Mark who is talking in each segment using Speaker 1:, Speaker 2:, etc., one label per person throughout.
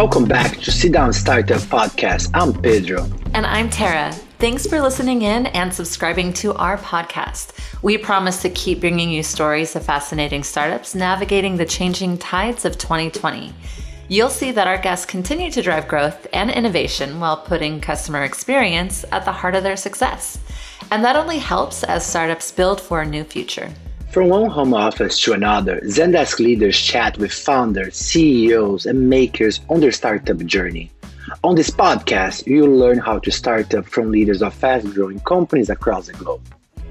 Speaker 1: Welcome back to Sit Down Startup Podcast. I'm Pedro.
Speaker 2: And I'm Tara. Thanks for listening in and subscribing to our podcast. We promise to keep bringing you stories of fascinating startups navigating the changing tides of 2020. You'll see that our guests continue to drive growth and innovation while putting customer experience at the heart of their success. And that only helps as startups build for a new future.
Speaker 1: From one home office to another, Zendesk leaders chat with founders, CEOs, and makers on their startup journey. On this podcast, you'll learn how to start up from leaders of fast growing companies across the globe.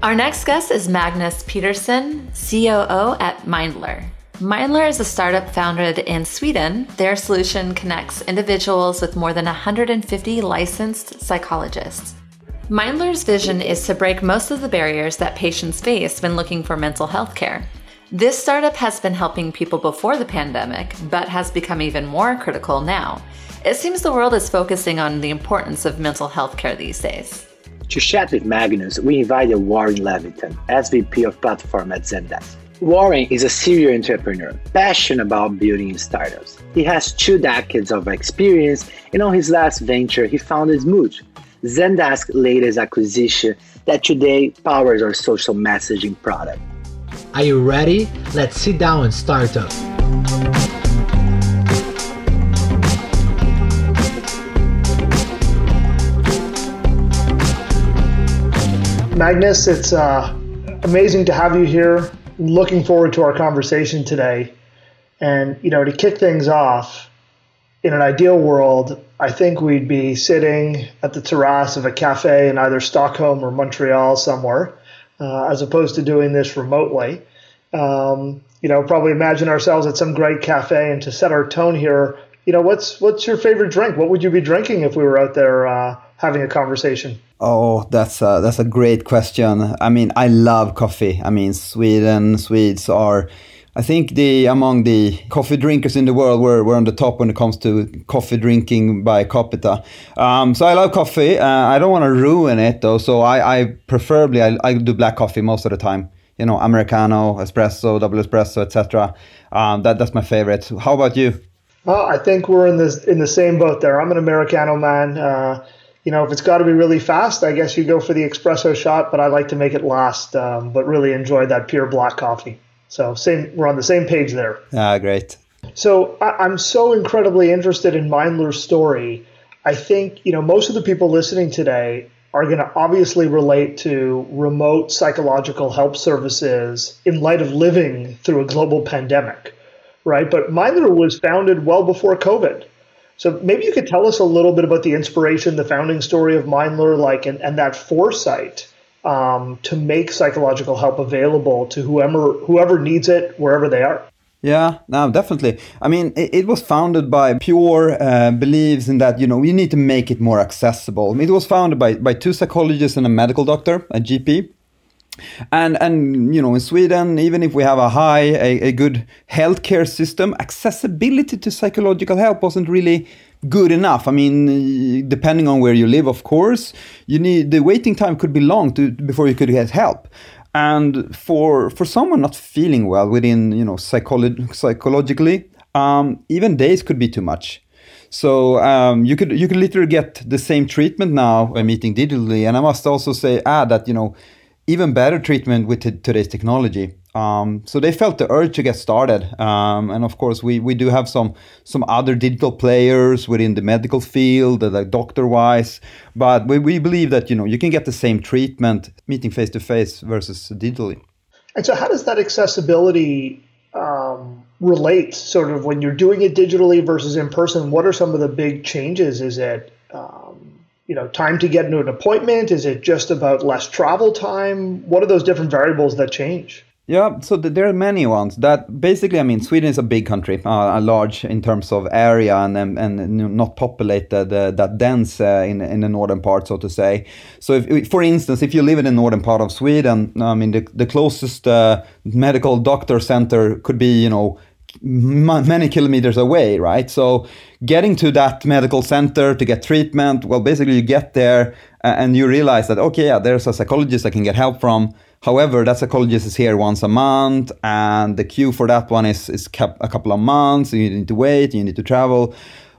Speaker 2: Our next guest is Magnus Peterson, COO at Mindler. Mindler is a startup founded in Sweden. Their solution connects individuals with more than 150 licensed psychologists. Mindler's vision is to break most of the barriers that patients face when looking for mental health care. This startup has been helping people before the pandemic, but has become even more critical now. It seems the world is focusing on the importance of mental health care these days.
Speaker 1: To chat with Magnus, we invited Warren Levitan, SVP of Platform at Zendesk. Warren is a serial entrepreneur, passionate about building startups. He has two decades of experience, and on his last venture, he founded Smooch, Zendesk latest acquisition that today powers our social messaging product.
Speaker 3: Are you ready? Let's sit down and start up.
Speaker 4: Magnus, it's uh, amazing to have you here. Looking forward to our conversation today. And, you know, to kick things off, in an ideal world, I think we'd be sitting at the terrace of a cafe in either Stockholm or Montreal somewhere, uh, as opposed to doing this remotely. Um, you know, probably imagine ourselves at some great cafe, and to set our tone here, you know, what's what's your favorite drink? What would you be drinking if we were out there uh, having a conversation?
Speaker 5: Oh, that's a, that's a great question. I mean, I love coffee. I mean, Sweden, Swedes are I think the among the coffee drinkers in the world, we're, we're on the top when it comes to coffee drinking by capita. Um, so I love coffee. Uh, I don't want to ruin it though. So I, I preferably I, I, do black coffee most of the time. You know, americano, espresso, double espresso, etc. Um, that that's my favorite. How about you?
Speaker 4: Well, I think we're in this in the same boat there. I'm an americano man. Uh, you know, if it's got to be really fast, I guess you go for the espresso shot. But I like to make it last. Um, but really enjoy that pure black coffee. So same, we're on the same page there.
Speaker 5: Ah, great.
Speaker 4: So I, am so incredibly interested in Mindler's story. I think you know most of the people listening today are going to obviously relate to remote psychological help services in light of living through a global pandemic, right? But Mindler was founded well before COVID. So maybe you could tell us a little bit about the inspiration, the founding story of Mindler, like, and, and that foresight um, to make psychological help available to whoever whoever needs it wherever they are.
Speaker 5: Yeah, no, definitely. I mean, it, it was founded by pure uh, beliefs in that you know we need to make it more accessible. I mean, it was founded by by two psychologists and a medical doctor, a GP. And and you know in Sweden, even if we have a high a, a good healthcare system, accessibility to psychological help wasn't really good enough. I mean, depending on where you live, of course, you need the waiting time could be long to before you could get help. And for for someone not feeling well within you know psycholo- psychologically, um, even days could be too much. So um, you could you could literally get the same treatment now by meeting digitally. And I must also say add that you know even better treatment with t- today's technology. Um, so they felt the urge to get started, um, and of course we, we do have some some other digital players within the medical field, like doctor wise. But we, we believe that you know you can get the same treatment meeting face to face versus digitally.
Speaker 4: And so, how does that accessibility um, relate? Sort of when you're doing it digitally versus in person. What are some of the big changes? Is it um, you know time to get into an appointment is it just about less travel time what are those different variables that change
Speaker 5: yeah, so there are many ones. That basically, I mean, Sweden is a big country, uh, large in terms of area, and and, and not populated uh, that dense uh, in in the northern part, so to say. So, if, for instance, if you live in the northern part of Sweden, I mean, the the closest uh, medical doctor center could be, you know, many kilometers away, right? So getting to that medical center to get treatment, well, basically you get there and you realize that, okay, yeah, there's a psychologist I can get help from. However, that psychologist is here once a month and the queue for that one is, is a couple of months. You need to wait, you need to travel.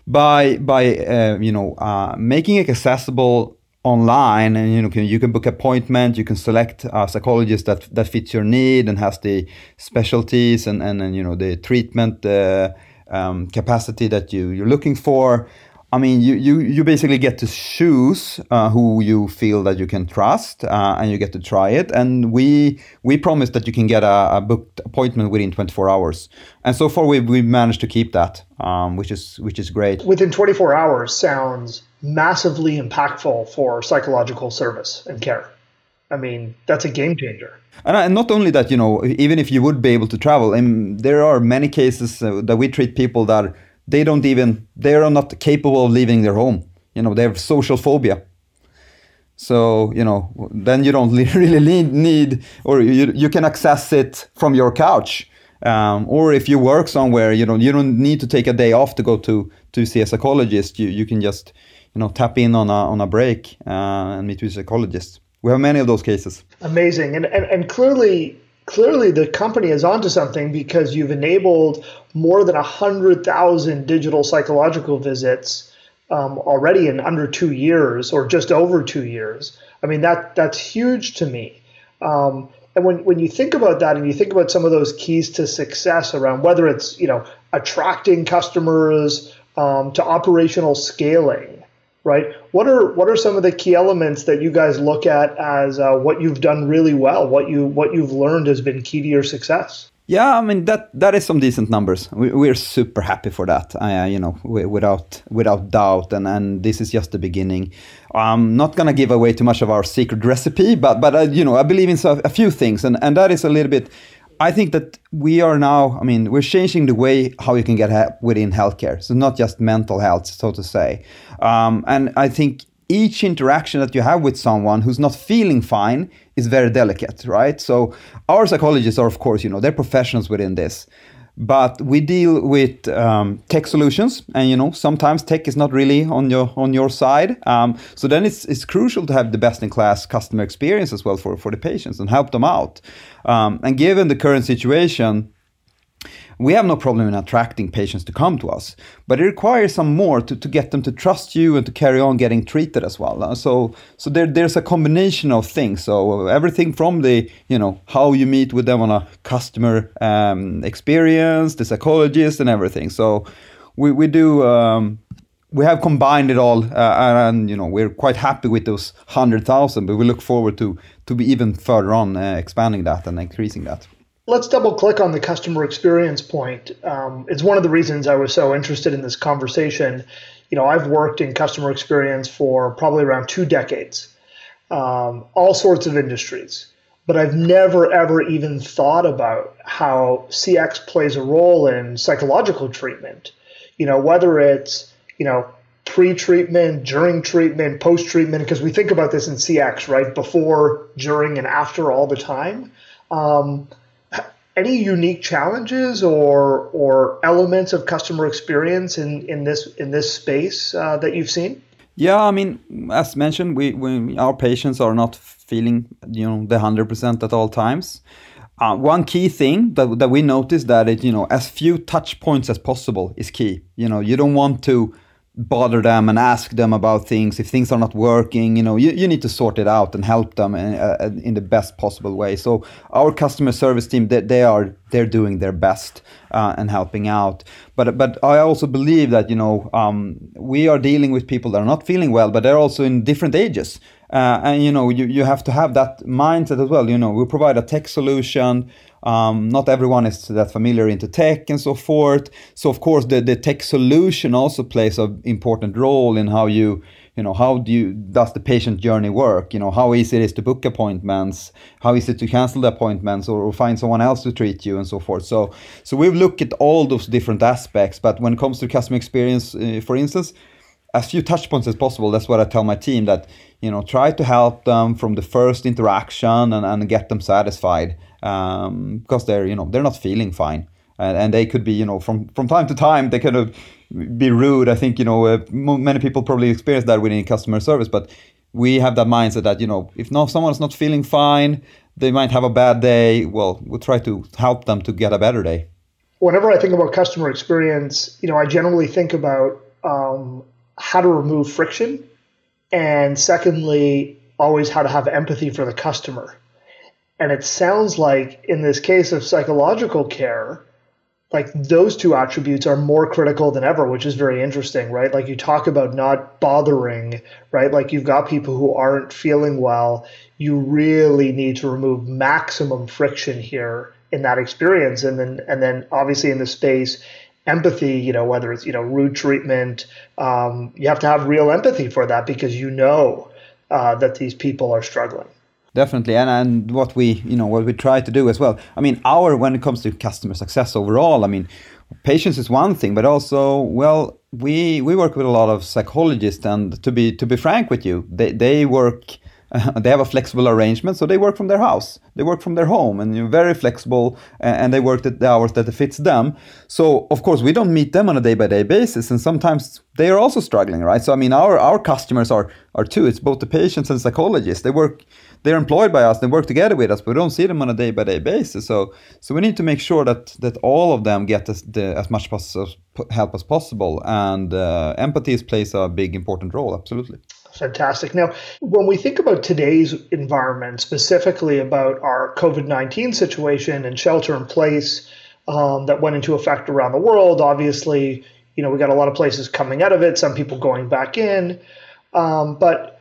Speaker 5: by by uh, you know uh, making it accessible online and you know can, you can book appointment you can select a psychologist that that fits your need and has the specialties and and, and you know the treatment uh, um, capacity that you you're looking for I mean, you, you, you basically get to choose uh, who you feel that you can trust, uh, and you get to try it. And we we promise that you can get a, a booked appointment within 24 hours. And so far, we've, we've managed to keep that, um, which is which is great.
Speaker 4: Within 24 hours sounds massively impactful for psychological service and care. I mean, that's a game changer.
Speaker 5: And, and not only that, you know, even if you would be able to travel, and there are many cases uh, that we treat people that they don't even they are not capable of leaving their home you know they have social phobia so you know then you don't really need, need or you, you can access it from your couch um, or if you work somewhere you know you don't need to take a day off to go to to see a psychologist you, you can just you know tap in on a on a break uh, and meet with a psychologist we have many of those cases
Speaker 4: amazing and and, and clearly clearly the company is onto something because you've enabled more than 100,000 digital psychological visits um, already in under two years or just over two years. I mean, that that's huge to me. Um, and when, when you think about that and you think about some of those keys to success around whether it's, you know, attracting customers um, to operational scaling, right? What are what are some of the key elements that you guys look at as uh, what you've done really well, what you what you've learned has been key to your success?
Speaker 5: Yeah, I mean that that is some decent numbers. We, are super happy for that. Uh, you know, without without doubt, and and this is just the beginning. I'm not gonna give away too much of our secret recipe, but but uh, you know, I believe in a few things, and and that is a little bit. I think that we are now. I mean, we're changing the way how you can get help within healthcare. So not just mental health, so to say. Um, and I think each interaction that you have with someone who's not feeling fine is very delicate, right? So our psychologists are, of course, you know, they're professionals within this, but we deal with um, tech solutions, and you know, sometimes tech is not really on your on your side. Um, so then it's it's crucial to have the best in class customer experience as well for for the patients and help them out. Um, and given the current situation we have no problem in attracting patients to come to us, but it requires some more to, to get them to trust you and to carry on getting treated as well. Uh, so so there, there's a combination of things. So everything from the you know how you meet with them on a customer um, experience, the psychologist, and everything. So we we do. Um, we have combined it all, uh, and you know we're quite happy with those hundred thousand. But we look forward to to be even further on uh, expanding that and increasing that
Speaker 4: let's double click on the customer experience point. Um, it's one of the reasons I was so interested in this conversation. You know, I've worked in customer experience for probably around two decades, um, all sorts of industries, but I've never ever even thought about how CX plays a role in psychological treatment. You know, whether it's you know pre-treatment, during treatment, post-treatment, because we think about this in CX, right? Before, during, and after all the time. Um, any unique challenges or or elements of customer experience in, in this in this space uh, that you've seen?
Speaker 5: Yeah, I mean, as mentioned, we, we our patients are not feeling you know the hundred percent at all times. Uh, one key thing that, that we noticed that it you know as few touch points as possible is key. You know, you don't want to bother them and ask them about things. If things are not working you know you, you need to sort it out and help them in, uh, in the best possible way. So our customer service team they, they are they're doing their best uh, and helping out. But but i also believe that you know um, we are dealing with people that are not feeling well but they're also in different ages. Uh, and you know you, you have to have that mindset as well. You know we provide a tech solution um, not everyone is that familiar into tech and so forth. So of course the, the tech solution also plays an important role in how you you know how do you does the patient journey work? You know how easy it is to book appointments? How easy to cancel the appointments or, or, find someone else to treat you and so forth? So so we've looked at all those different aspects but when it comes to customer experience uh, for instance as few touch points as possible that's what i tell my team that you know try to help them from the first interaction and, and get them satisfied um, because they're you know they're not feeling fine, and, and they could be you know from from time to time they kind of be rude. I think you know uh, many people probably experience that within customer service, but we have that mindset that you know if no someone's not feeling fine, they might have a bad day. Well, we'll try to help them to get a better day.
Speaker 4: Whenever I think about customer experience, you know, I generally think about um, how to remove friction, and secondly, always how to have empathy for the customer. And it sounds like in this case of psychological care, like those two attributes are more critical than ever, which is very interesting, right? Like you talk about not bothering, right? Like you've got people who aren't feeling well. You really need to remove maximum friction here in that experience. And then, and then obviously in the space, empathy, you know, whether it's, you know, root treatment, um, you have to have real empathy for that because you know uh, that these people are struggling
Speaker 5: definitely and and what we you know what we try to do as well i mean our when it comes to customer success overall i mean patience is one thing but also well we we work with a lot of psychologists and to be to be frank with you they they work uh, they have a flexible arrangement, so they work from their house, they work from their home, and you're very flexible, and they work at the hours that it fits them. So of course we don't meet them on a day-by-day basis, and sometimes they are also struggling, right? So I mean, our our customers are are too. It's both the patients and psychologists. They work, they're employed by us, they work together with us, but we don't see them on a day-by-day basis. So so we need to make sure that that all of them get as, the, as much help as possible, and uh, empathy plays a big important role. Absolutely.
Speaker 4: Fantastic. Now, when we think about today's environment, specifically about our COVID 19 situation and shelter in place um, that went into effect around the world, obviously, you know, we got a lot of places coming out of it, some people going back in. Um, but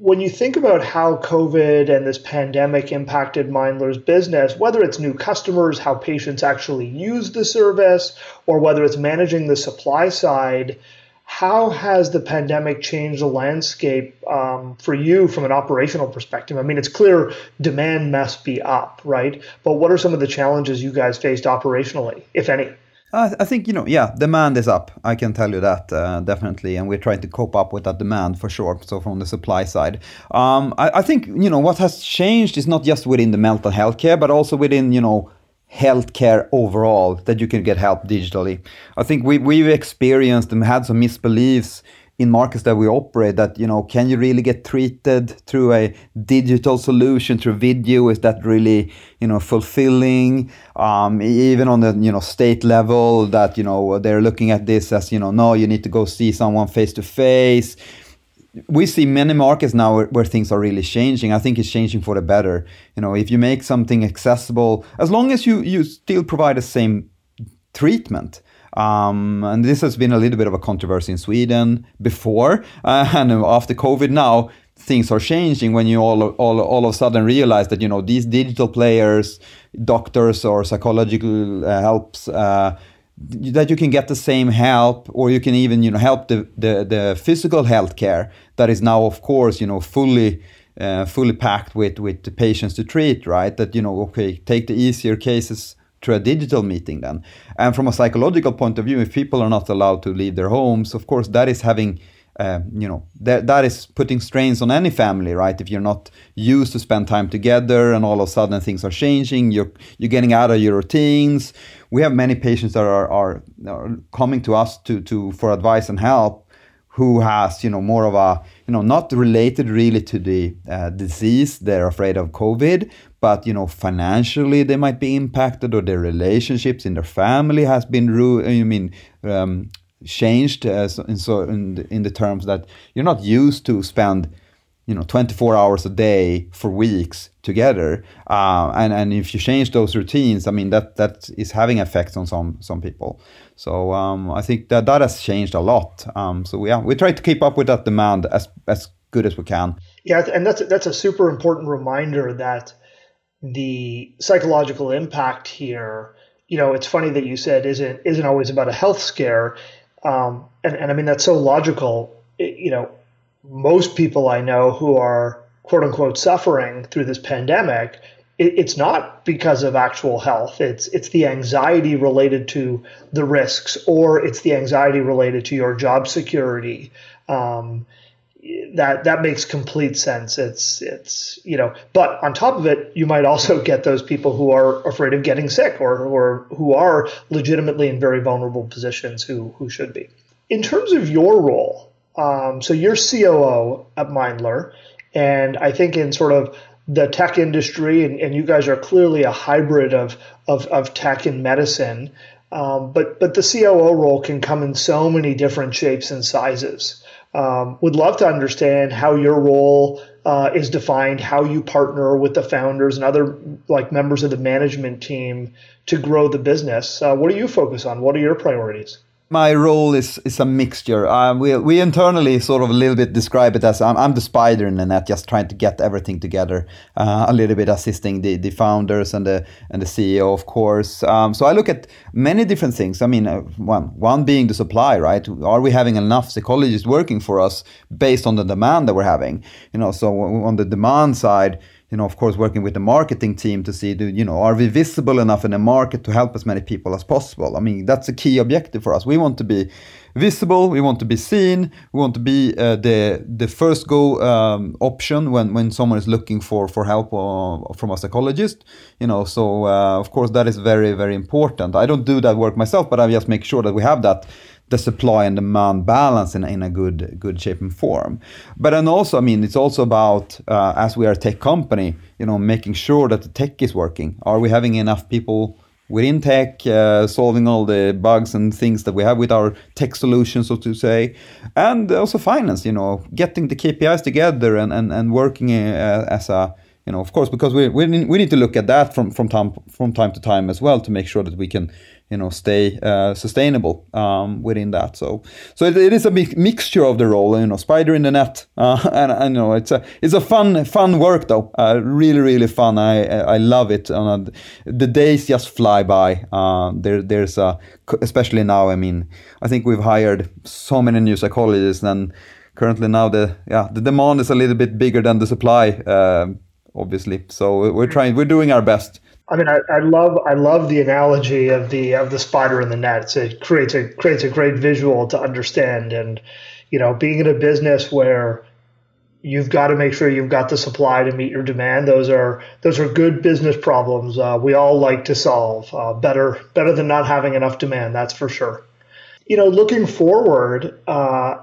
Speaker 4: when you think about how COVID and this pandemic impacted Mindler's business, whether it's new customers, how patients actually use the service, or whether it's managing the supply side, how has the pandemic changed the landscape um, for you from an operational perspective? I mean, it's clear demand must be up, right? But what are some of the challenges you guys faced operationally, if any?
Speaker 5: I think you know, yeah, demand is up. I can tell you that uh, definitely, and we're trying to cope up with that demand for sure. So from the supply side, um, I, I, think you know what has changed is not just within the mental health care, but also within you know healthcare overall that you can get help digitally. I think we we've experienced and had some misbeliefs in markets that we operate that you know can you really get treated through a digital solution through video is that really you know fulfilling um, even on the you know state level that you know they're looking at this as you know no you need to go see someone face to face we see many markets now where, where, things are really changing. I think it's changing for the better. You know, if you make something accessible, as long as you you still provide the same treatment. Um, and this has been a little bit of a controversy in Sweden before, uh, and after COVID now things are changing when you all all all of a sudden realize that you know these digital players, doctors or psychological uh, helps. Uh, that you can get the same help or you can even you know help the the, the physical health care that is now of course you know fully uh, fully packed with with the patients to treat right that you know okay take the easier cases to a digital meeting then. And from a psychological point of view if people are not allowed to leave their homes of course that is having uh, you know that that is putting strains on any family right? If you're not used to spend time together and all of a sudden things are changing you're you're getting out of your routines. We have many patients that are, are, are coming to us to, to for advice and help who has you know more of a you know not related really to the uh, disease they're afraid of covid but you know financially they might be impacted or their relationships in their family has been ru- i mean um, changed as in so in the, in the terms that you're not used to spend you know 24 hours a day for weeks together. Uh, and and if you change those routines i mean that that is having effects on some some people. So um, i think that that has changed a lot. Um, so yeah we try to keep up with that demand as as good as we can.
Speaker 4: Yeah and that's that's a super important reminder that the psychological impact here you know it's funny that you said isn't isn't always about a health scare. Um, and, and I mean, that's so logical. You know, most people I know who are quote unquote suffering through this pandemic, it, it's not because of actual health. It's it's the anxiety related to the risks, or it's the anxiety related to your job security. Um, that that makes complete sense. It's it's you know, but on top of it, you might also get those people who are afraid of getting sick or or who are legitimately in very vulnerable positions who who should be. In terms of your role, um, so you're COO at Mindler, and I think in sort of the tech industry, and, and you guys are clearly a hybrid of of, of tech and medicine. Um, but but the COO role can come in so many different shapes and sizes. Um, would love to understand how your role uh, is defined, how you partner with the founders and other like members of the management team to grow the business. Uh, what do you focus on? What are your priorities?
Speaker 5: My role is is a mixture. Uh, we we internally sort of a little bit describe it as I'm, I'm the spider in the net, just trying to get everything together. Uh, a little bit assisting the, the founders and the and the CEO, of course. Um, so I look at many different things. I mean, uh, one one being the supply, right? Are we having enough psychologists working for us based on the demand that we're having? You know, so on the demand side you know, of course, working with the marketing team to see, do you know, are we visible enough in the market to help as many people as possible? I mean, that's a key objective for us. We want to be visible, we want to be seen, we want to be uh, the the first go um, option when when someone is looking for for help uh, from a psychologist. You know, so uh, of course that is very very important. I don't do that work myself, but I just make sure that we have that the supply and demand balance in, in a good good shape and form. But then also, I mean, it's also about uh, as we are a tech company, you know, making sure that the tech is working. Are we having enough people within tech, uh, solving all the bugs and things that we have with our tech solutions, so to say, and also finance. You know, getting the KPIs together and and, and working uh, as a you know, of course, because we, we we need to look at that from from time from time to time as well to make sure that we can you know stay uh, sustainable um, within that. So so it, it is a mi- mixture of the role, you know, spider in the net, uh, and, and you know it's a it's a fun fun work though, uh, really really fun. I I love it. and the days just fly by. Uh, there there's a especially now. I mean, I think we've hired so many new psychologists and currently now the yeah the demand is a little bit bigger than the supply uh, obviously so we're trying we're doing our best
Speaker 4: I mean, I, I, love I love the analogy of the of the spider in the net. it creates a creates a great visual to understand, and you know, being in a business where you've got to make sure you've got the supply to meet your demand. Those are those are good business problems. Uh, we all like to solve. Uh, better better than not having enough demand. That's for sure. You know, looking forward. Uh,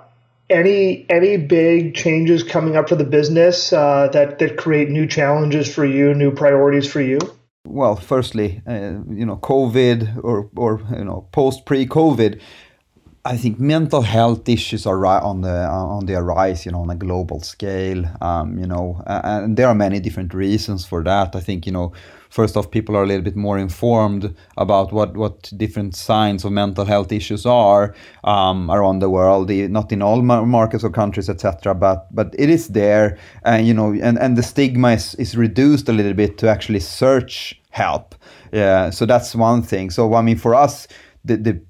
Speaker 4: any any big changes coming up for the business uh, that that create new challenges for you, new priorities for you?
Speaker 5: Well, firstly, uh, you know, COVID or or you know, post pre-COVID, I think mental health issues are right on the on the rise, you know, on a global scale. Um, you know, and there are many different reasons for that. I think you know, first off, people are a little bit more informed about what what different signs of mental health issues are um, around the world. Not in all markets or countries, etc. But but it is there, and you know, and and the stigma is, is reduced a little bit to actually search help. Yeah, so that's one thing. So I mean, for us, the the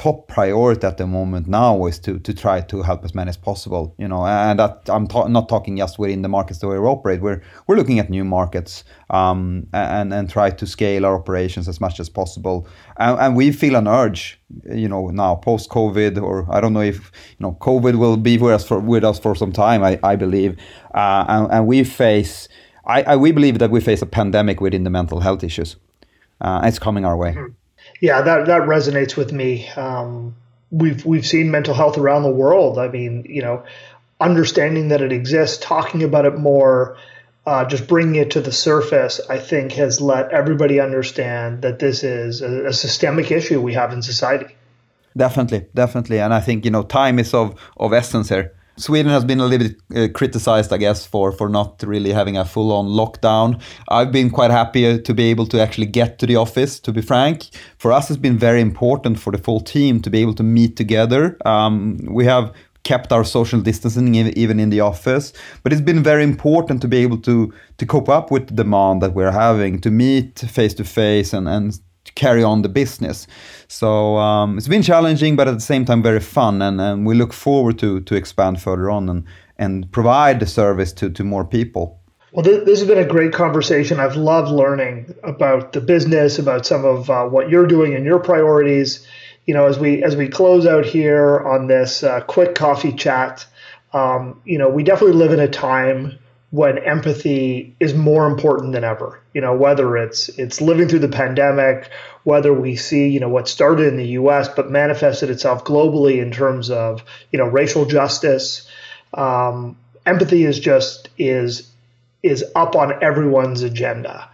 Speaker 5: top priority at the moment now is to to try to help as many as possible. You know, and that I'm ta- not talking just within the markets that we operate. We're we're looking at new markets um, and and try to scale our operations as much as possible. And, and we feel an urge, you know, now post COVID, or I don't know if you know COVID will be with us for with us for some time. I I believe, uh, and, and we face. I, I, we believe that we face a pandemic within the mental health issues. Uh, it's coming our way. Mm-hmm.
Speaker 4: Yeah, that that resonates with me. Um, we've we've seen mental health around the world. I mean, you know, understanding that it exists, talking about it more, uh, just bringing it to the surface, I think, has let everybody understand that this is a, a systemic issue we have in society.
Speaker 5: Definitely, definitely, and I think you know time is of of essence here. Sweden has been a little bit uh, criticized, I guess, for for not really having a full on lockdown. I've been quite happy uh, to be able to actually get to the office. To be frank, for us, it's been very important for the full team to be able to meet together. Um, we have kept our social distancing even in the office but it's been very important to be able to to cope up with the demand that we're having to meet face to face and and carry on the business. So um, it's been challenging, but at the same time very fun, and, and we look forward to to expand further on and and provide the service to to more people.
Speaker 4: Well, this, this has been a great conversation. I've loved learning about the business, about some of uh, what you're doing and your priorities. You know, as we as we close out here on this uh, quick coffee chat, um, you know, we definitely live in a time when empathy is more important than ever. You know, whether it's it's living through the pandemic, whether we see you know what started in the U.S. but manifested itself globally in terms of you know racial justice. Um, empathy is just is is up on everyone's agenda.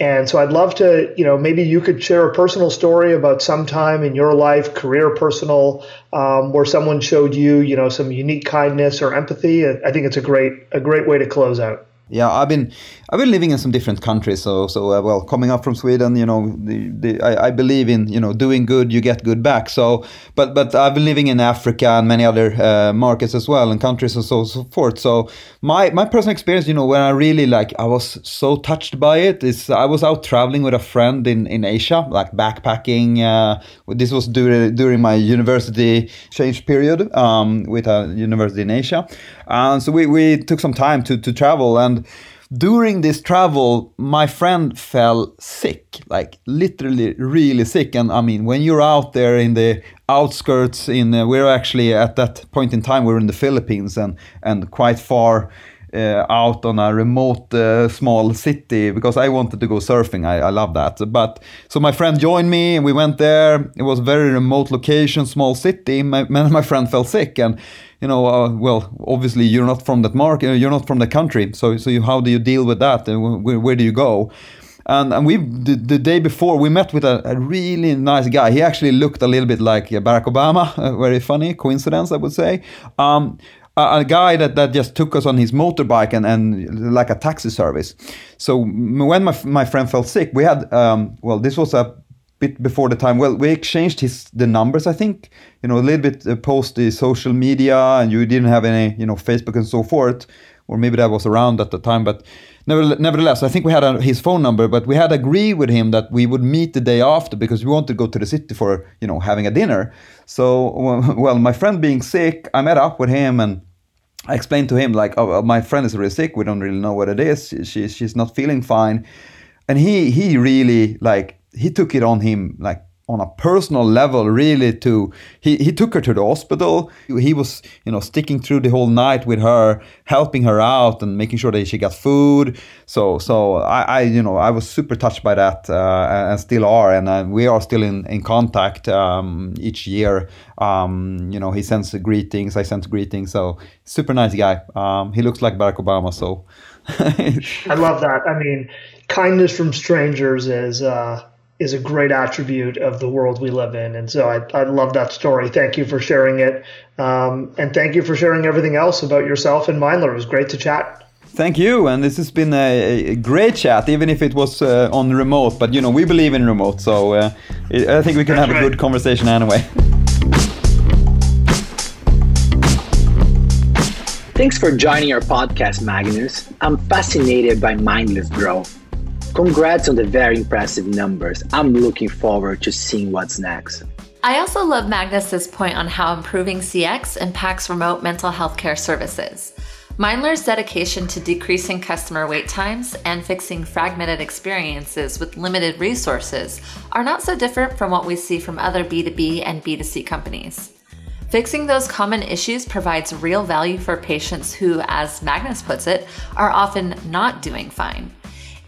Speaker 4: And so I'd love to, you know, maybe you could share a personal story about some time in your life, career, personal, um, where someone showed you, you know, some unique kindness or empathy. I think it's a great a great way to close out.
Speaker 5: Yeah, I've been I've been living in some different countries. So so uh, well, coming up from Sweden, you know, the, the, I, I, believe in you know doing good, you get good back. So but but I've been living in Africa and many other uh, markets as well and countries and so, so forth. So my my personal experience, you know, when I really like I was so touched by it is I was out traveling with a friend in in Asia, like backpacking. Uh, this was during during my university change period um, with a university in Asia, and so we we took some time to to travel and during this travel, my friend fell sick, like literally really sick. And I mean, when you're out there in the outskirts, in uh, we're actually at that point in time we're in the Philippines and and quite far. Uh, out on a remote uh, small city because I wanted to go surfing. I, I love that. But so my friend joined me and we went there. It was a very remote location, small city. My, my friend fell sick and you know, uh, well, obviously you're not from that market, you're not from the country. So, so you, how do you deal with that? And where, where do you go? And, and we the, the, day before we met with a, a, really nice guy. He actually looked a little bit like Barack Obama. very funny coincidence, I would say. Um, a, guy that, that just took us on his motorbike and, and like a taxi service. So when my, my friend fell sick, we had um, well, this was a bit before the time. Well, we exchanged his the numbers. I think you know a little bit uh, post the social media, and you didn't have any you know Facebook and so forth, or maybe that was around at the time. But nevertheless, I think we had a, his phone number, but we had agreed with him that we would meet the day after because we wanted to go to the city for you know having a dinner. So well, my friend being sick, I met up with him and. I explained to him like, oh, my friend is really sick. We don't really know what it is. She, she's not feeling fine, and he he really like he took it on him like on a personal level really to he, he took her to the hospital. He was you know sticking through the whole night with her helping her out and making sure that she got food. So so i, I you know i was super touched by that uh, and still are. And uh, we are still in in contact um, each year. Um, you know he sends greetings i send greetings. So super nice guy. Um, he looks like barack obama so.
Speaker 4: I love that. I mean kindness from strangers is uh is a great attribute of the world we live in. And so I, I love that story. Thank you for sharing it. Um, and thank you for sharing everything else about yourself and Mindler. It was great to chat.
Speaker 5: Thank you, and this has been a, a great chat, even if it was uh, on remote. But you know, we believe in remote, so uh, I think we can That's have right. a good conversation anyway.
Speaker 1: Thanks for joining our podcast, Magnus. I'm fascinated by Mindler's growth Congrats on the very impressive numbers. I'm looking forward to seeing what's next.
Speaker 2: I also love Magnus's point on how improving CX impacts remote mental health care services. Mindler's dedication to decreasing customer wait times and fixing fragmented experiences with limited resources are not so different from what we see from other B2B and B2C companies. Fixing those common issues provides real value for patients who, as Magnus puts it, are often not doing fine.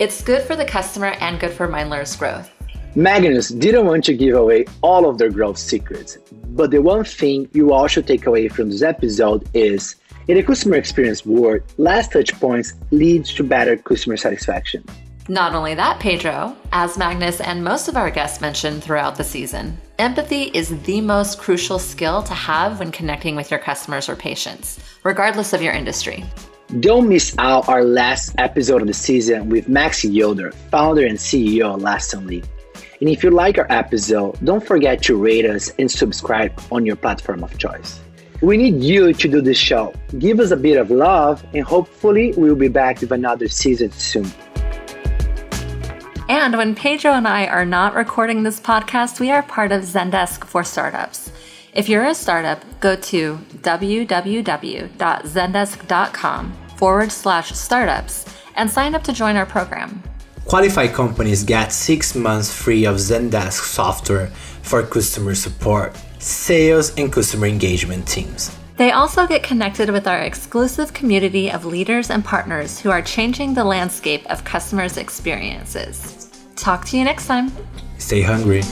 Speaker 2: It's good for the customer and good for Mindler's growth.
Speaker 1: Magnus didn't want to give away all of their growth secrets, but the one thing you all should take away from this episode is in the customer experience world, last touch points leads to better customer satisfaction.
Speaker 2: Not only that, Pedro, as Magnus and most of our guests mentioned throughout the season, empathy is the most crucial skill to have when connecting with your customers or patients, regardless of your industry.
Speaker 1: Don't miss out our last episode of the season with Max Yoder, founder and CEO of Lattice. And if you like our episode, don't forget to rate us and subscribe on your platform of choice. We need you to do this show. Give us a bit of love, and hopefully, we'll be back with another season soon.
Speaker 2: And when Pedro and I are not recording this podcast, we are part of Zendesk for Startups. If you're a startup, go to www.zendesk.com forward slash startups and sign up to join our program.
Speaker 6: Qualified companies get six months free of Zendesk software for customer support, sales, and customer engagement teams.
Speaker 2: They also get connected with our exclusive community of leaders and partners who are changing the landscape of customers' experiences. Talk to you next time.
Speaker 6: Stay hungry.